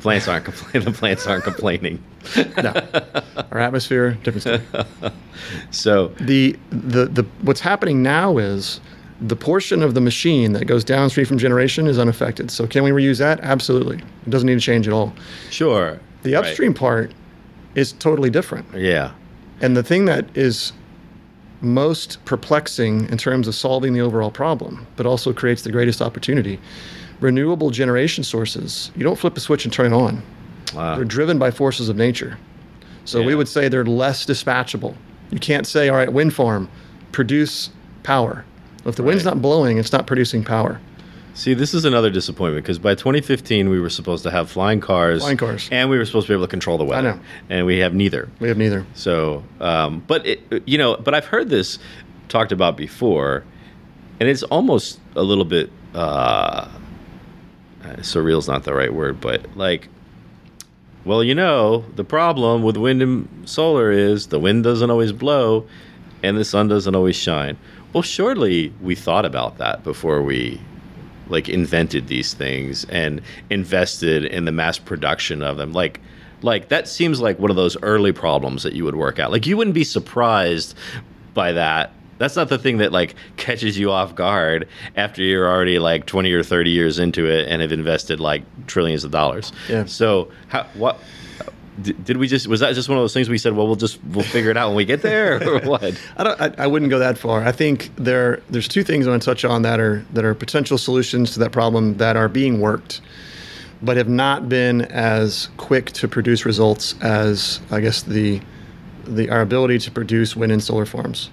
Speaker 1: Plants aren't complaining. The plants aren't complaining.
Speaker 4: No. Our atmosphere, different story.
Speaker 1: So
Speaker 4: The, the, the, what's happening now is the portion of the machine that goes downstream from generation is unaffected. So can we reuse that? Absolutely. It doesn't need to change at all.
Speaker 1: sure.
Speaker 4: The
Speaker 1: Right.
Speaker 4: upstream part is totally different.
Speaker 1: Yeah.
Speaker 4: And the thing that is most perplexing in terms of solving the overall problem, but also creates the greatest opportunity, renewable generation sources, you don't flip a switch and turn it on.
Speaker 1: Wow.
Speaker 4: They're driven by forces of nature. So we would say they're less dispatchable. You can't say, all right, wind farm, produce power. If the wind's not blowing, it's not producing power.
Speaker 1: See, this is another disappointment because by 2015 we were supposed to have flying cars,
Speaker 4: Flying cars.
Speaker 1: and we were supposed to be able to control the weather.
Speaker 4: I know.
Speaker 1: and we have neither.
Speaker 4: We have neither.
Speaker 1: So, um, but it, you know, but I've heard this talked about before, and it's almost a little bit uh, Uh, surreal's not the right word, but like, well, you know, the problem with wind and solar is the wind doesn't always blow, and the sun doesn't always shine. Well, surely we thought about that before we like invented these things and invested in the mass production of them like like that seems like one of those early problems that you would work out like you wouldn't be surprised by that that's not the thing that like catches you off guard after you're already like 20 or 30 years into it and have invested like trillions of dollars
Speaker 4: Yeah.
Speaker 1: so how what did, we just was that just one of those things we said well we'll just we'll figure it out when we get there or what
Speaker 4: I don't. I, I wouldn't go that far. I think there there's two things I want to touch on that are that are potential solutions to that problem that are being worked, but have not been as quick to produce results as I guess the the our ability to produce wind and solar farms.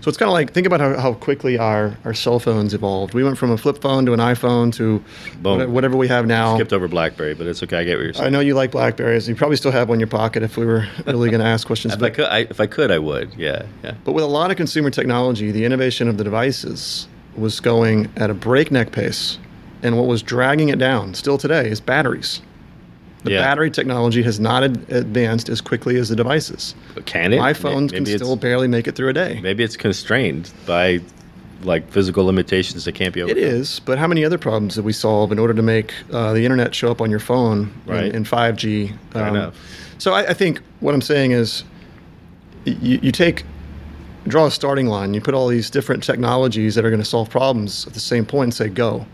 Speaker 4: So it's kind of like think about how, how quickly our, our cell phones evolved. We went from a flip phone to an iPhone to
Speaker 1: Boom.
Speaker 4: whatever, we have now.
Speaker 1: skipped over blackberry but it's okay i get what you're saying
Speaker 4: I know you like Blackberries. You probably still have one in your pocket if we were really going to ask questions.
Speaker 1: if I could, I, if I could, I would. Yeah, yeah.
Speaker 4: But with a lot of consumer technology, the innovation of the devices was going at a breakneck pace. and what was dragging it down still today is batteries. The
Speaker 1: Yeah.
Speaker 4: battery technology has not ad- advanced as quickly as the devices.
Speaker 1: Can it?
Speaker 4: My phones can
Speaker 1: maybe it's-
Speaker 4: still barely make it through a day.
Speaker 1: Maybe it's constrained by like physical limitations that can't be
Speaker 4: It
Speaker 1: overcome.
Speaker 4: is, but how many other problems did we solve in order to make uh, the internet show up on your phone in-
Speaker 1: Right.
Speaker 4: in, 5G?
Speaker 1: Fair enough.
Speaker 4: So I, I think what I'm saying is, y- you, you take, draw a starting line. You put all these different technologies that are going to solve problems at the same point and say go.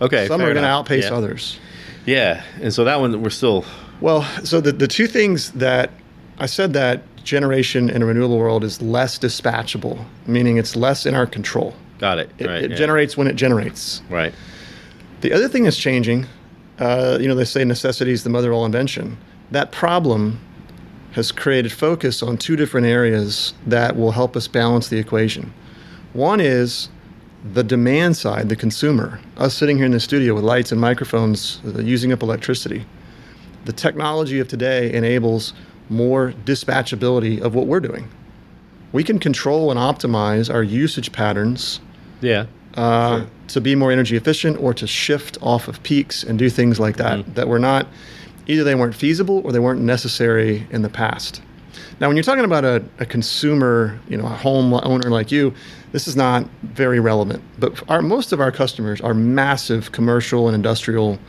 Speaker 1: Okay.
Speaker 4: Some are going to outpace
Speaker 1: yeah.
Speaker 4: others.
Speaker 1: Yeah, and so that one we're still.
Speaker 4: Well, so the, the two things that I said that generation in a renewable world is less dispatchable, meaning it's less in our control.
Speaker 1: Got it.
Speaker 4: It,
Speaker 1: right.
Speaker 4: it
Speaker 1: yeah.
Speaker 4: generates when it generates.
Speaker 1: Right.
Speaker 4: The other thing that's changing, uh, you know, they say necessity is the mother of all invention. That problem has created focus on two different areas that will help us balance the equation. One is the demand side, the consumer, us sitting here in the studio with lights and microphones uh, using up electricity. The technology of today enables more dispatchability of what we're doing. We can control and optimize our usage patterns
Speaker 1: Yeah.
Speaker 4: uh, to be more energy efficient or to shift off of peaks and do things like that
Speaker 1: Mm-hmm.
Speaker 4: that were not either they weren't feasible or they weren't necessary in the past. Now, when you're talking about a, a consumer, you know, a home owner like you, this is not very relevant. But our most of our customers are massive commercial and industrial
Speaker 1: So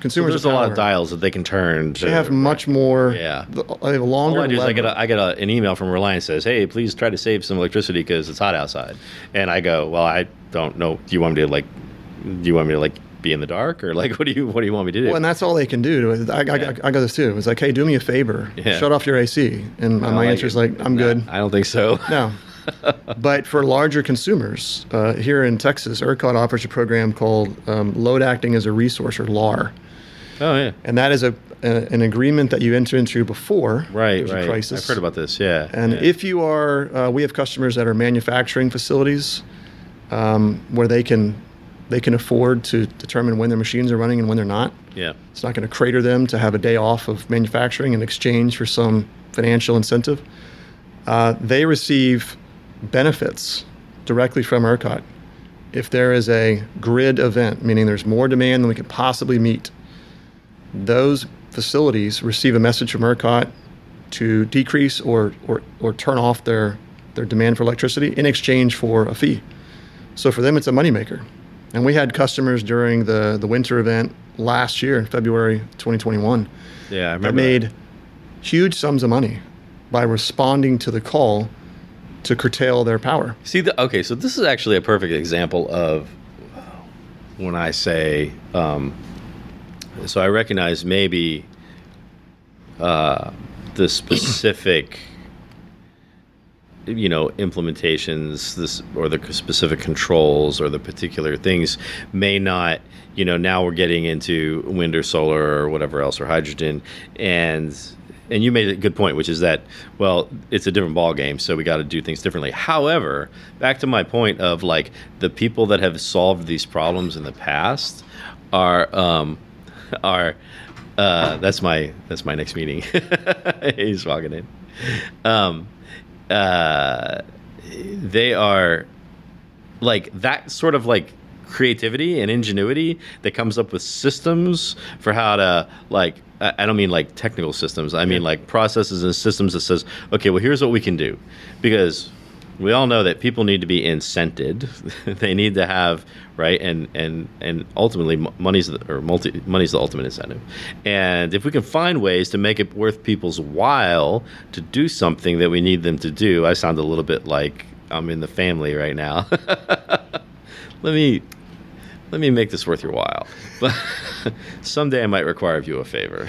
Speaker 4: consumers.
Speaker 1: there's a lot of dials that they can turn. To,
Speaker 4: They have much more.
Speaker 1: Yeah.
Speaker 4: They have a longer.
Speaker 1: All I do is I get a, I get a, an email from Reliant's says, "Hey, please try to save some electricity because it's hot outside." And I go, "Well, I don't know. Do you want me to like? Do you want me to like be in the dark or like what do you what do you want me to do?"
Speaker 4: Well, and that's all they can do. I, I,
Speaker 1: Yeah.
Speaker 4: I, I got this too. It's like, hey, do me a favor,
Speaker 1: Yeah.
Speaker 4: shut off your AC. And my
Speaker 1: like,
Speaker 4: answer is like, I'm
Speaker 1: "Nah,
Speaker 4: good.
Speaker 1: I don't think so.
Speaker 4: No. but for larger consumers, uh, here in Texas, ERCOT offers a program called um, Load Acting as a Resource, or LAR.
Speaker 1: oh yeah.
Speaker 4: And that is a, a an agreement that you enter into before
Speaker 1: Right, right.
Speaker 4: a crisis.
Speaker 1: I've heard about this. Yeah.
Speaker 4: And
Speaker 1: yeah.
Speaker 4: if you are, uh, we have customers that are manufacturing facilities um, where they can they can afford to determine when their machines are running and when they're not.
Speaker 1: yeah,
Speaker 4: It's not going to crater them to have a day off of manufacturing in exchange for some financial incentive. Uh, they receive benefits directly from ERCOT. If there is a grid event, meaning there's more demand than we can possibly meet, those facilities receive a message from ERCOT to decrease or, or, or turn off their, their demand for electricity in exchange for a fee. So for them, it's a moneymaker. And we had customers during the, the winter event last year in February 2021
Speaker 1: yeah. I remember.
Speaker 4: that made
Speaker 1: that.
Speaker 4: huge sums of money by responding to the call to curtail their power.
Speaker 1: See, the, okay, so this is actually a perfect example of when I say, um, so I recognize maybe uh, the specific, you know, implementations, this or the specific controls or the particular things may not, you know, now we're getting into wind or solar or whatever else or hydrogen, and and you made a good point, which is that well, it's a different ball game, so we got to do things differently. However, back to my point of like the people that have solved these problems in the past are um, are uh, that's my that's my next meeting. He's walking in. Um, uh, they are like that sort of like creativity and ingenuity that comes up with systems for how to like I I don't mean like technical systems. I mean like processes and systems that says, okay, well here's what we can do. Because we all know that people need to be incented. they need to have right and and and ultimately money's the, or multi money's the ultimate incentive. And if we can find ways to make it worth people's while to do something that we need them to do, I sound a little bit like I'm in the family right now. let me let me make this worth your while. But someday I might require of you a favor.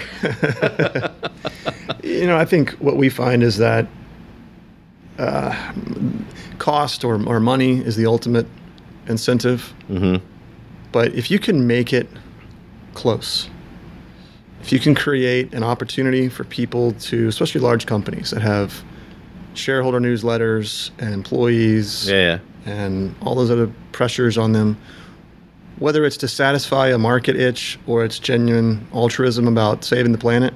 Speaker 4: You know, I think what we find is that uh, cost or, or money is the ultimate incentive.
Speaker 1: hmm
Speaker 4: But if you can make it close, if you can create an opportunity for people to, especially large companies that have shareholder newsletters and employees
Speaker 1: Yeah, yeah.
Speaker 4: and all those other pressures on them, whether it's to satisfy a market itch or it's genuine altruism about saving the planet,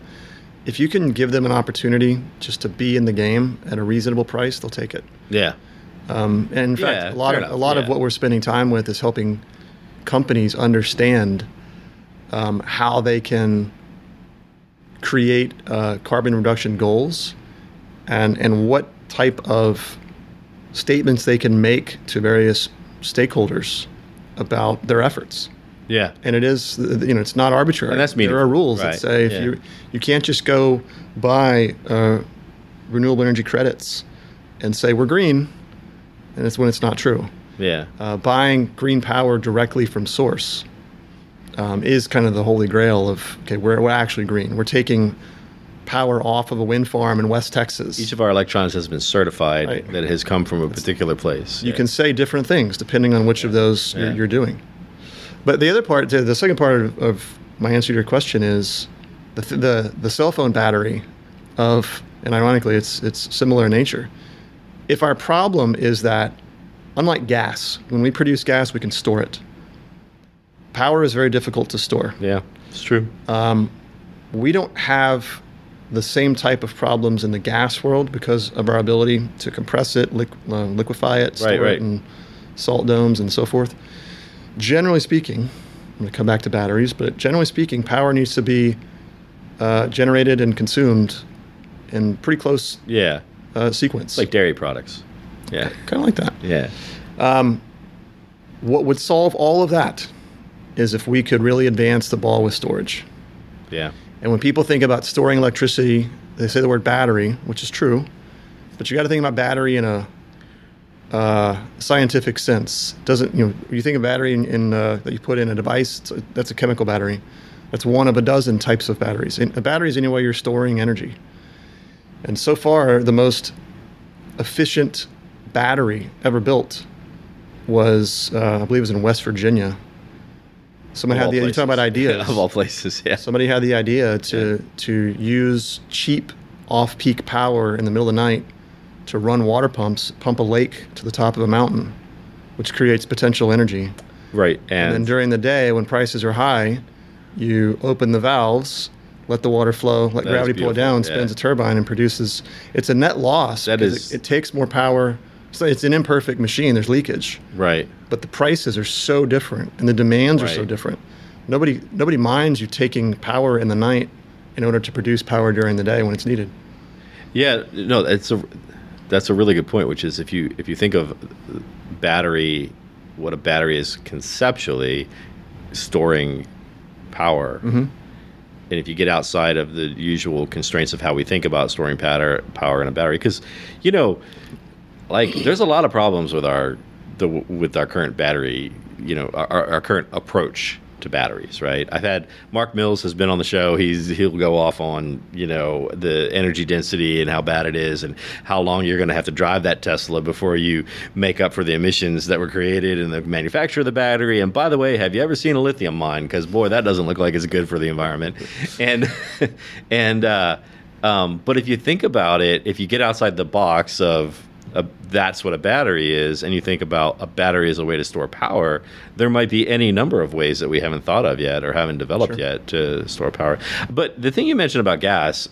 Speaker 4: if you can give them an opportunity just to be in the game at a reasonable price, they'll take it.
Speaker 1: Yeah.
Speaker 4: Um, and in
Speaker 1: Yeah,
Speaker 4: fact, a lot
Speaker 1: fair
Speaker 4: of a
Speaker 1: enough,
Speaker 4: lot of what we're spending time with is helping companies understand um, how they can create uh, carbon reduction goals and, and what type of statements they can make to various stakeholders about their efforts.
Speaker 1: Yeah.
Speaker 4: And it is, you know, it's not arbitrary.
Speaker 1: And that's
Speaker 4: There are rules
Speaker 1: right,
Speaker 4: that say if
Speaker 1: yeah.
Speaker 4: you you can't just go buy uh, renewable energy credits and say we're green, and it's when it's not true.
Speaker 1: Yeah.
Speaker 4: Uh, buying green power directly from source um, is kind of the holy grail of okay, we're, we're actually green. We're taking power off of a wind farm in West Texas.
Speaker 1: Each of our electrons has been certified
Speaker 4: Right.
Speaker 1: that it has come from a particular place.
Speaker 4: you can say different things depending on which of those
Speaker 1: Yeah.
Speaker 4: you're, you're doing. But the other part, the the second part of, of my answer to your question is the, the the cell phone battery of, and ironically, it's it's similar in nature. If our problem is that, unlike gas, when we produce gas, we can store it. Power is very difficult to store.
Speaker 1: Yeah, it's true.
Speaker 4: We don't have the same type of problems in the gas world because of our ability to compress it, uh, liquefy it, store
Speaker 1: right.
Speaker 4: it in salt domes and so forth. Generally speaking, I'm going to come back to batteries, but generally speaking, power needs to be uh, generated and consumed in pretty close
Speaker 1: yeah.
Speaker 4: uh, sequence.
Speaker 1: Like dairy products. Yeah.
Speaker 4: kind of like that.
Speaker 1: Yeah.
Speaker 4: What would solve all of that is if we could really advance the ball with storage.
Speaker 1: Yeah.
Speaker 4: And when people think about storing electricity, they say the word battery, which is true, but you got to think about battery in a uh, scientific sense. Doesn't you know? You think of battery in, in uh, that you put in a device. it's a- that's a chemical battery. That's one of a dozen types of batteries. And a battery is any way you're storing energy. And so far, the most efficient battery ever built was, uh, I believe, it was in West Virginia. Someone
Speaker 1: Of
Speaker 4: had the. You talk about ideas
Speaker 1: of all places. Yeah.
Speaker 4: somebody had the idea to to use cheap off-peak power in the middle of the night to run water pumps, pump a lake to the top of a mountain, which creates potential energy.
Speaker 1: Right.
Speaker 4: And then during the day, when prices are high, you open the valves, let the water flow, let
Speaker 1: That
Speaker 4: gravity pull it down,
Speaker 1: beautiful,
Speaker 4: spins
Speaker 1: yeah.
Speaker 4: a turbine, and produces. It's a net loss.
Speaker 1: That is-
Speaker 4: It, it takes more power. So it's an imperfect machine. There's leakage
Speaker 1: right.
Speaker 4: but the prices are so different and the demands are so different. Nobody nobody minds you taking power in the night in order to produce power during the day when it's needed.
Speaker 1: Yeah, no, it's a that's a really good point. Which is if you if you think of battery, what a battery is conceptually, storing power,
Speaker 4: Mm-hmm.
Speaker 1: and if you get outside of the usual constraints of how we think about storing power power in a battery, because you know, like there's a lot of problems with our the with our current battery, you know, our, our current approach to batteries, right? I've had Mark Mills has been on the show. He's he'll go off on you know the energy density and how bad it is, and how long you're going to have to drive that Tesla before you make up for the emissions that were created in the manufacture of the battery. And by the way, have you ever seen a lithium mine? Because boy, that doesn't look like it's good for the environment. And and uh, um, but if you think about it, if you get outside the box of a, that's what a battery is, and you think about a battery as a way to store power, there might be any number of ways that we haven't thought of yet or haven't developed
Speaker 4: Sure.
Speaker 1: yet to store power. But the thing you mentioned about gas,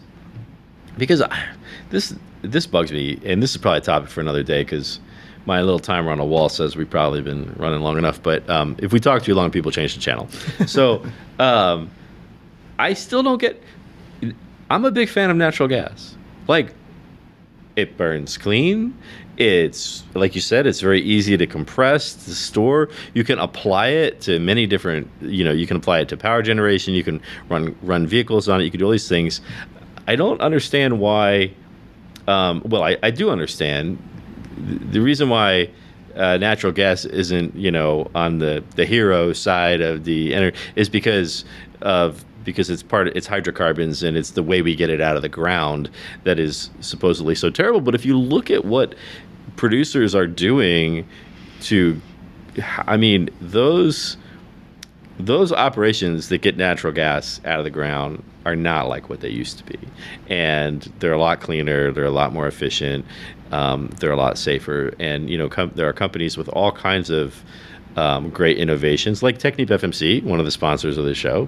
Speaker 1: because I, this this bugs me, and this is probably a topic for another day because my little timer on a wall says we've probably been running long enough. But um, if we talk too long, people change the channel. So um, I still don't get. I'm a big fan of natural gas. Like it burns clean. It's like you said, it's very easy to compress, to store. You can apply it to many different, you know, you can apply it to power generation. You can run run vehicles on it. You can do all these things. I don't understand why. Um, well, I, I do understand the reason why uh, natural gas isn't, you know, on the the hero side of the energy is because of because it's part it's hydrocarbons and it's the way we get it out of the ground that is supposedly so terrible. But if you look at what producers are doing to, I mean, those those operations that get natural gas out of the ground are not like what they used to be, and they're a lot cleaner. They're a lot more efficient. Um, they're a lot safer, and you know, com- there are companies with all kinds of um, great innovations, like Technip FMC, one of the sponsors of the show.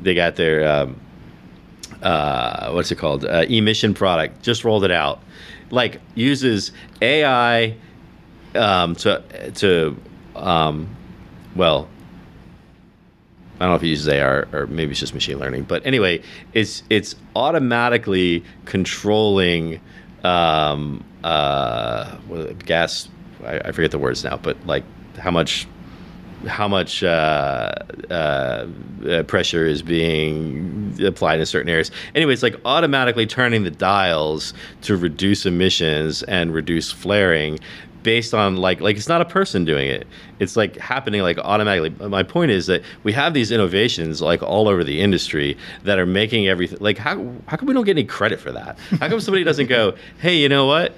Speaker 1: They got their um, uh, what's it called? Uh, emission product just rolled it out. Like uses AI um, to to um, well I don't know if he uses AR or maybe it's just machine learning. But anyway, it's it's automatically controlling um, uh, gas. I, I forget the words now, but like how much how much uh, uh, uh, pressure is being applied in certain areas. Anyways, like automatically turning the dials to reduce emissions and reduce flaring based on like like it's not a person doing it. It's like happening like automatically. My point is that we have these innovations like all over the industry that are making everything like how how come we don't get any credit for that? How come somebody doesn't go hey you know what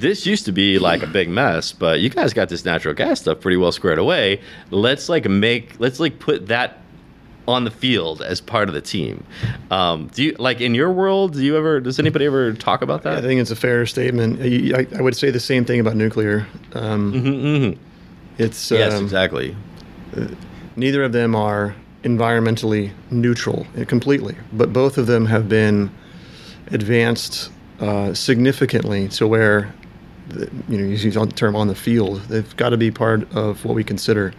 Speaker 1: this used to be like a big mess, but you guys got this natural gas stuff pretty well squared away. Let's like make let's like put that on the field as part of the team. Um, do you like in your world? Do you ever? Does anybody ever talk about that?
Speaker 4: I think it's a fair statement. I, I- would say the same thing about nuclear. Um,
Speaker 1: Mhm,
Speaker 4: It's
Speaker 1: Yes,
Speaker 4: um,
Speaker 1: exactly.
Speaker 4: neither of them are environmentally neutral uh, completely, but both of them have been advanced uh, significantly to where, you know, you use the term on the field. They've got to be part of what we consider.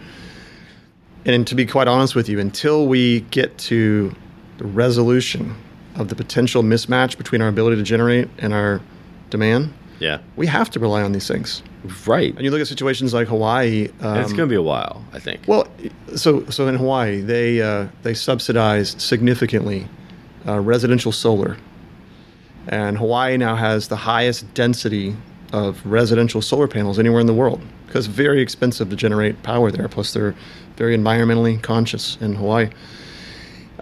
Speaker 4: And to be quite honest with you, until we get to the resolution of the potential mismatch between our ability to generate and our demand,
Speaker 1: Yeah,
Speaker 4: we have to rely on these things.
Speaker 1: right.
Speaker 4: And you look at situations like Hawaii. Um,
Speaker 1: it's going to be a while, I think.
Speaker 4: well, so so in Hawaii, they uh, they subsidize significantly uh, residential solar, and Hawaii now has the highest density of residential solar panels anywhere in the world because it's very expensive to generate power there. Plus, they're very environmentally conscious in Hawaii.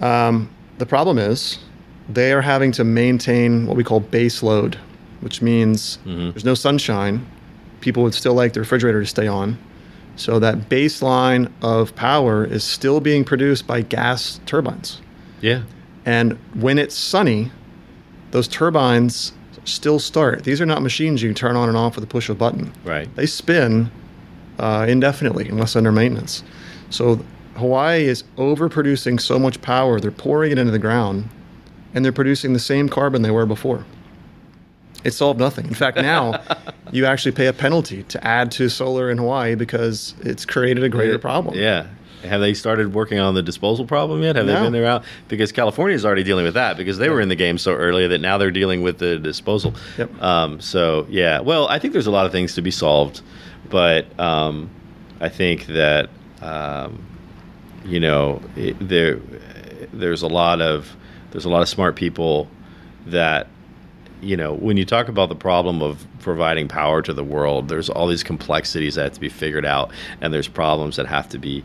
Speaker 4: Um, the problem is they are having to maintain what we call base load, which means there's no sunshine. People would still like the refrigerator to stay on. So that baseline of power is still being produced by gas turbines.
Speaker 1: yeah,
Speaker 4: And when it's sunny, those turbines still start. These are not machines you can turn on and off with a push of a button.
Speaker 1: right.
Speaker 4: They spin uh, indefinitely unless under maintenance. So Hawaii is overproducing so much power, they're pouring it into the ground, and they're producing the same carbon they were before. It solved nothing. In fact, now you actually pay a penalty to add to solar in Hawaii because it's created a greater problem.
Speaker 1: Yeah. Have they started working on the disposal problem yet? Have they been there out? Because California is already dealing with that because they were in the game so early that now they're dealing with the disposal.
Speaker 4: Yep.
Speaker 1: Um, so yeah, well, I think there's a lot of things to be solved, but um, I think that um, you know it, there there's a lot of there's a lot of smart people that you know, when you talk about the problem of providing power to the world, there's all these complexities that have to be figured out, and there's problems that have to be,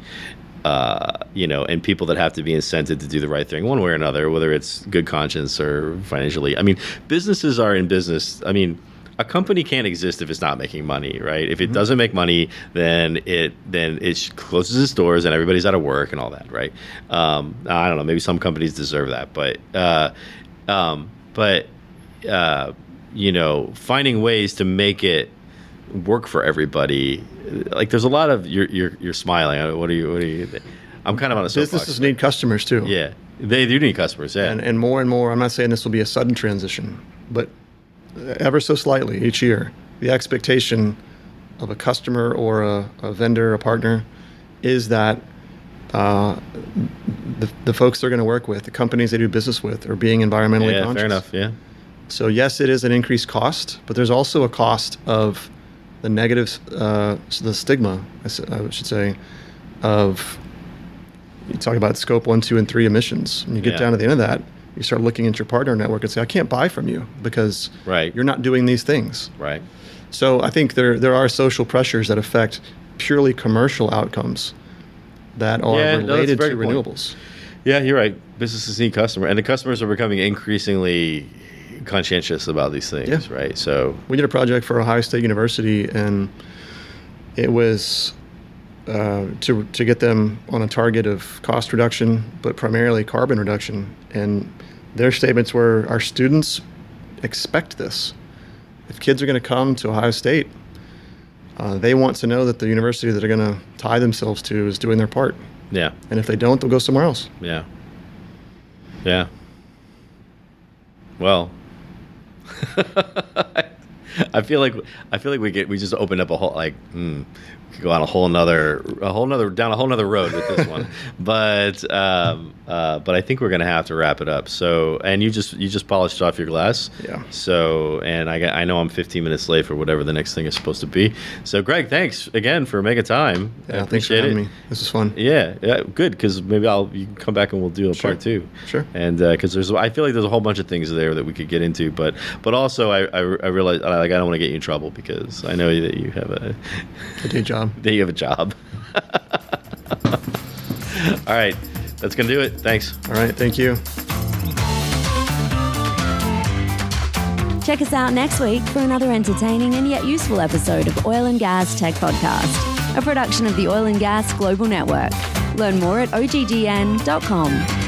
Speaker 1: uh, you know, and people that have to be incented to do the right thing one way or another, whether it's good conscience or financially. I mean, businesses are in business. I mean, a company can't exist if it's not making money, right? If it doesn't make money, then it then it closes its doors and everybody's out of work and all that, right? Um, I don't know. Maybe some companies deserve that, but uh, um, but uh, you know, finding ways to make it work for everybody. Like, there's a lot of you're you're, you're smiling. What are you? What are you? I'm kind of on a soapbox.
Speaker 4: Businesses need customers too.
Speaker 1: Yeah, they do need customers. Yeah,
Speaker 4: and, and more and more, I'm not saying this will be a sudden transition, but ever so slightly each year, the expectation of a customer or a, a vendor, a partner, is that uh, the, the folks they're going to work with, the companies they do business with, are being environmentally
Speaker 1: yeah,
Speaker 4: conscious.
Speaker 1: fair enough. Yeah,
Speaker 4: So yes, it is an increased cost, but there's also a cost of the negative, uh, the stigma, I should say, of you talk about scope one, two, and three emissions. When you get
Speaker 1: Yeah.
Speaker 4: down to the end of that, you start looking at your partner network and say, I can't buy from you because
Speaker 1: Right.
Speaker 4: you're not doing these things.
Speaker 1: right.
Speaker 4: So I think there there are social pressures that affect purely commercial outcomes that are
Speaker 1: Yeah, no,
Speaker 4: related
Speaker 1: very
Speaker 4: to
Speaker 1: good point.
Speaker 4: renewables.
Speaker 1: Yeah, you're right. Businesses need customer, and the customers are becoming increasingly conscientious about these things.
Speaker 4: Yeah.
Speaker 1: Right. So
Speaker 4: we did a project for Ohio State University, and it was uh, to to get them on a target of cost reduction, but primarily carbon reduction. And their statements were, "Our students expect this. If kids are going to come to Ohio State, uh, they want to know that the university that they're going to tie themselves to is doing their part.
Speaker 1: yeah,
Speaker 4: And if they don't, they'll go somewhere else."
Speaker 1: yeah, yeah. Well, I feel like I feel like we get we just opened up a whole like hmm, could go on a whole nother a whole nother down a whole nother road with this one, but um, uh, but I think we're gonna have to wrap it up. So and you just you just polished off your glass.
Speaker 4: Yeah.
Speaker 1: So and I got, I know I'm 15 minutes late for whatever the next thing is supposed to be. So Greg, thanks again for making time. I
Speaker 4: Yeah, thanks for
Speaker 1: appreciate
Speaker 4: having
Speaker 1: it.
Speaker 4: me. This is fun.
Speaker 1: Yeah, yeah, good because maybe I'll you can come back and we'll do a
Speaker 4: Sure.
Speaker 1: part two.
Speaker 4: Sure.
Speaker 1: And because there's, I feel like there's a whole bunch of things there that we could get into, but but also I I, I realize I, like I don't want to get you in trouble because I know that you have a
Speaker 4: A day job.
Speaker 1: That you have a job. All right, that's gonna do it. Thanks.
Speaker 4: All right. Thank you.
Speaker 2: Check us out next week for another entertaining and yet useful episode of Oil and Gas Tech Podcast, a production of the Oil and Gas Global Network. Learn more at oggn.com.